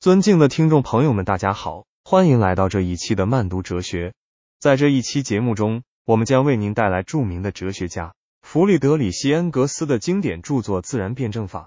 尊敬的听众朋友们，大家好，欢迎来到这一期的慢读哲学。在这一期节目中，我们将为您带来著名的哲学家弗里德里希·恩格斯的经典著作《自然辩证法》。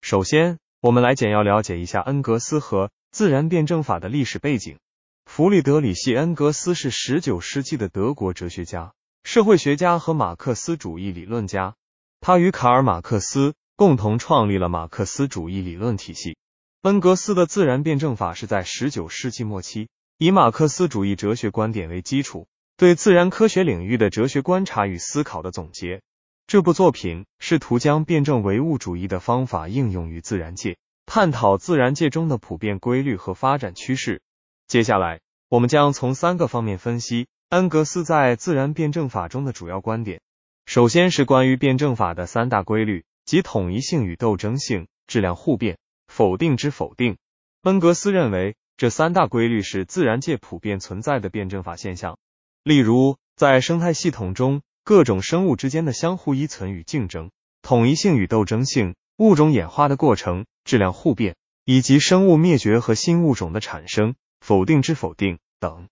首先，我们来简要了解一下恩格斯和自然辩证法的历史背景。弗里德里希·恩格斯是19世纪的德国哲学家、社会学家和马克思主义理论家。他与卡尔·马克思共同创立了马克思主义理论体系。恩格斯的自然辩证法是在十九世纪末期，以马克思主义哲学观点为基础，对自然科学领域的哲学观察与思考的总结。这部作品试图将辩证唯物主义的方法应用于自然界，探讨自然界中的普遍规律和发展趋势。接下来，我们将从三个方面分析恩格斯在自然辩证法中的主要观点。首先是关于辩证法的三大规律，即统一性与斗争性、质量互变。否定之否定，恩格斯认为这三大规律是自然界普遍存在的辩证法现象。例如，在生态系统中，各种生物之间的相互依存与竞争、统一性与斗争性、物种演化的过程、质量互变，以及生物灭绝和新物种的产生、否定之否定等，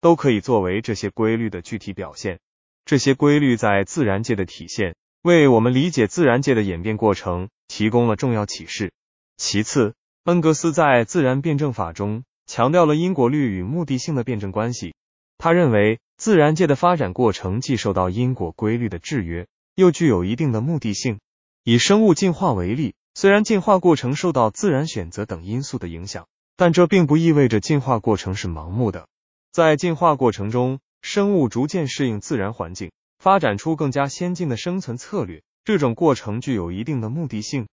都可以作为这些规律的具体表现。这些规律在自然界的体现，为我们理解自然界的演变过程提供了重要启示。其次，恩格斯在自然辩证法中强调了因果律与目的性的辩证关系。他认为，自然界的发展过程既受到因果规律的制约，又具有一定的目的性。以生物进化为例，虽然进化过程受到自然选择等因素的影响，但这并不意味着进化过程是盲目的。在进化过程中，生物逐渐适应自然环境，发展出更加先进的生存策略。这种过程具有一定的目的性。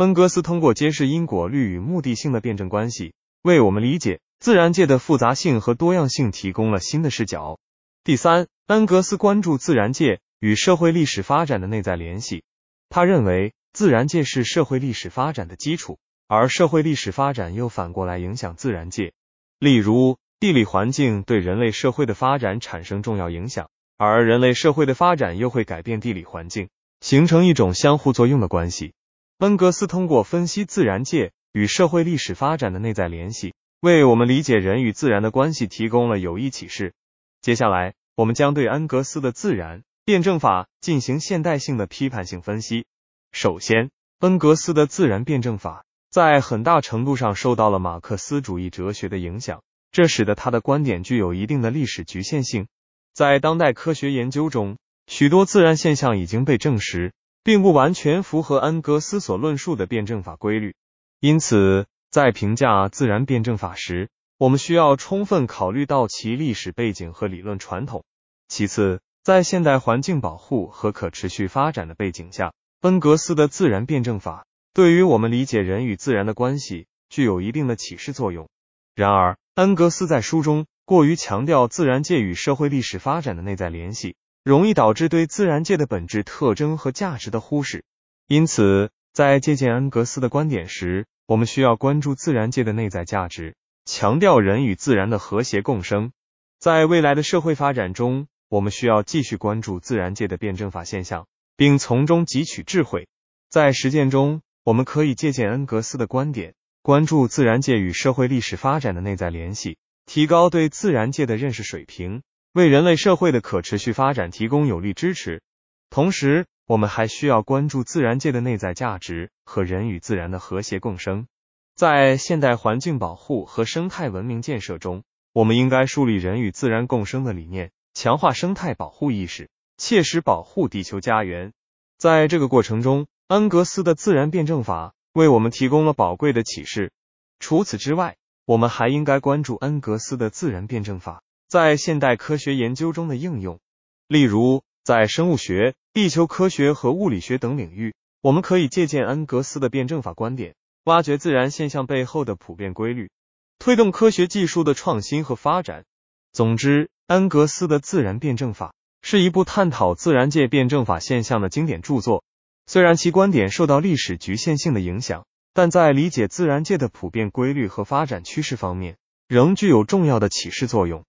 恩格斯通过揭示因果律与目的性的辩证关系，为我们理解自然界的复杂性和多样性提供了新的视角。第三，恩格斯关注自然界与社会历史发展的内在联系。他认为，自然界是社会历史发展的基础，而社会历史发展又反过来影响自然界。例如，地理环境对人类社会的发展产生重要影响，而人类社会的发展又会改变地理环境，形成一种相互作用的关系。恩格斯通过分析自然界与社会历史发展的内在联系，为我们理解人与自然的关系提供了有益启示。接下来，我们将对恩格斯的自然辩证法进行现代性的批判性分析。首先，恩格斯的自然辩证法在很大程度上受到了马克思主义哲学的影响，这使得他的观点具有一定的历史局限性。在当代科学研究中，许多自然现象已经被证实。并不完全符合恩格斯所论述的辩证法规律，因此在评价自然辩证法时，我们需要充分考虑到其历史背景和理论传统。其次，在现代环境保护和可持续发展的背景下，恩格斯的自然辩证法对于我们理解人与自然的关系具有一定的启示作用。然而，恩格斯在书中过于强调自然界与社会历史发展的内在联系。容易导致对自然界的本质特征和价值的忽视，因此，在借鉴恩格斯的观点时，我们需要关注自然界的内在价值，强调人与自然的和谐共生。在未来的社会发展中，我们需要继续关注自然界的辩证法现象，并从中汲取智慧。在实践中，我们可以借鉴恩格斯的观点，关注自然界与社会历史发展的内在联系，提高对自然界的认识水平。为人类社会的可持续发展提供有力支持。同时，我们还需要关注自然界的内在价值和人与自然的和谐共生。在现代环境保护和生态文明建设中，我们应该树立人与自然共生的理念，强化生态保护意识，切实保护地球家园。在这个过程中，恩格斯的自然辩证法为我们提供了宝贵的启示。除此之外，我们还应该关注恩格斯的自然辩证法。在现代科学研究中的应用，例如在生物学、地球科学和物理学等领域，我们可以借鉴恩格斯的辩证法观点，挖掘自然现象背后的普遍规律，推动科学技术的创新和发展。总之，恩格斯的自然辩证法是一部探讨自然界辩证法现象的经典著作。虽然其观点受到历史局限性的影响，但在理解自然界的普遍规律和发展趋势方面，仍具有重要的启示作用。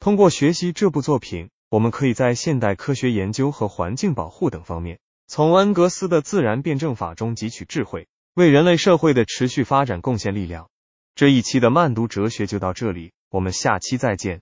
通过学习这部作品，我们可以在现代科学研究和环境保护等方面，从恩格斯的自然辩证法中汲取智慧，为人类社会的持续发展贡献力量。这一期的慢读哲学就到这里，我们下期再见。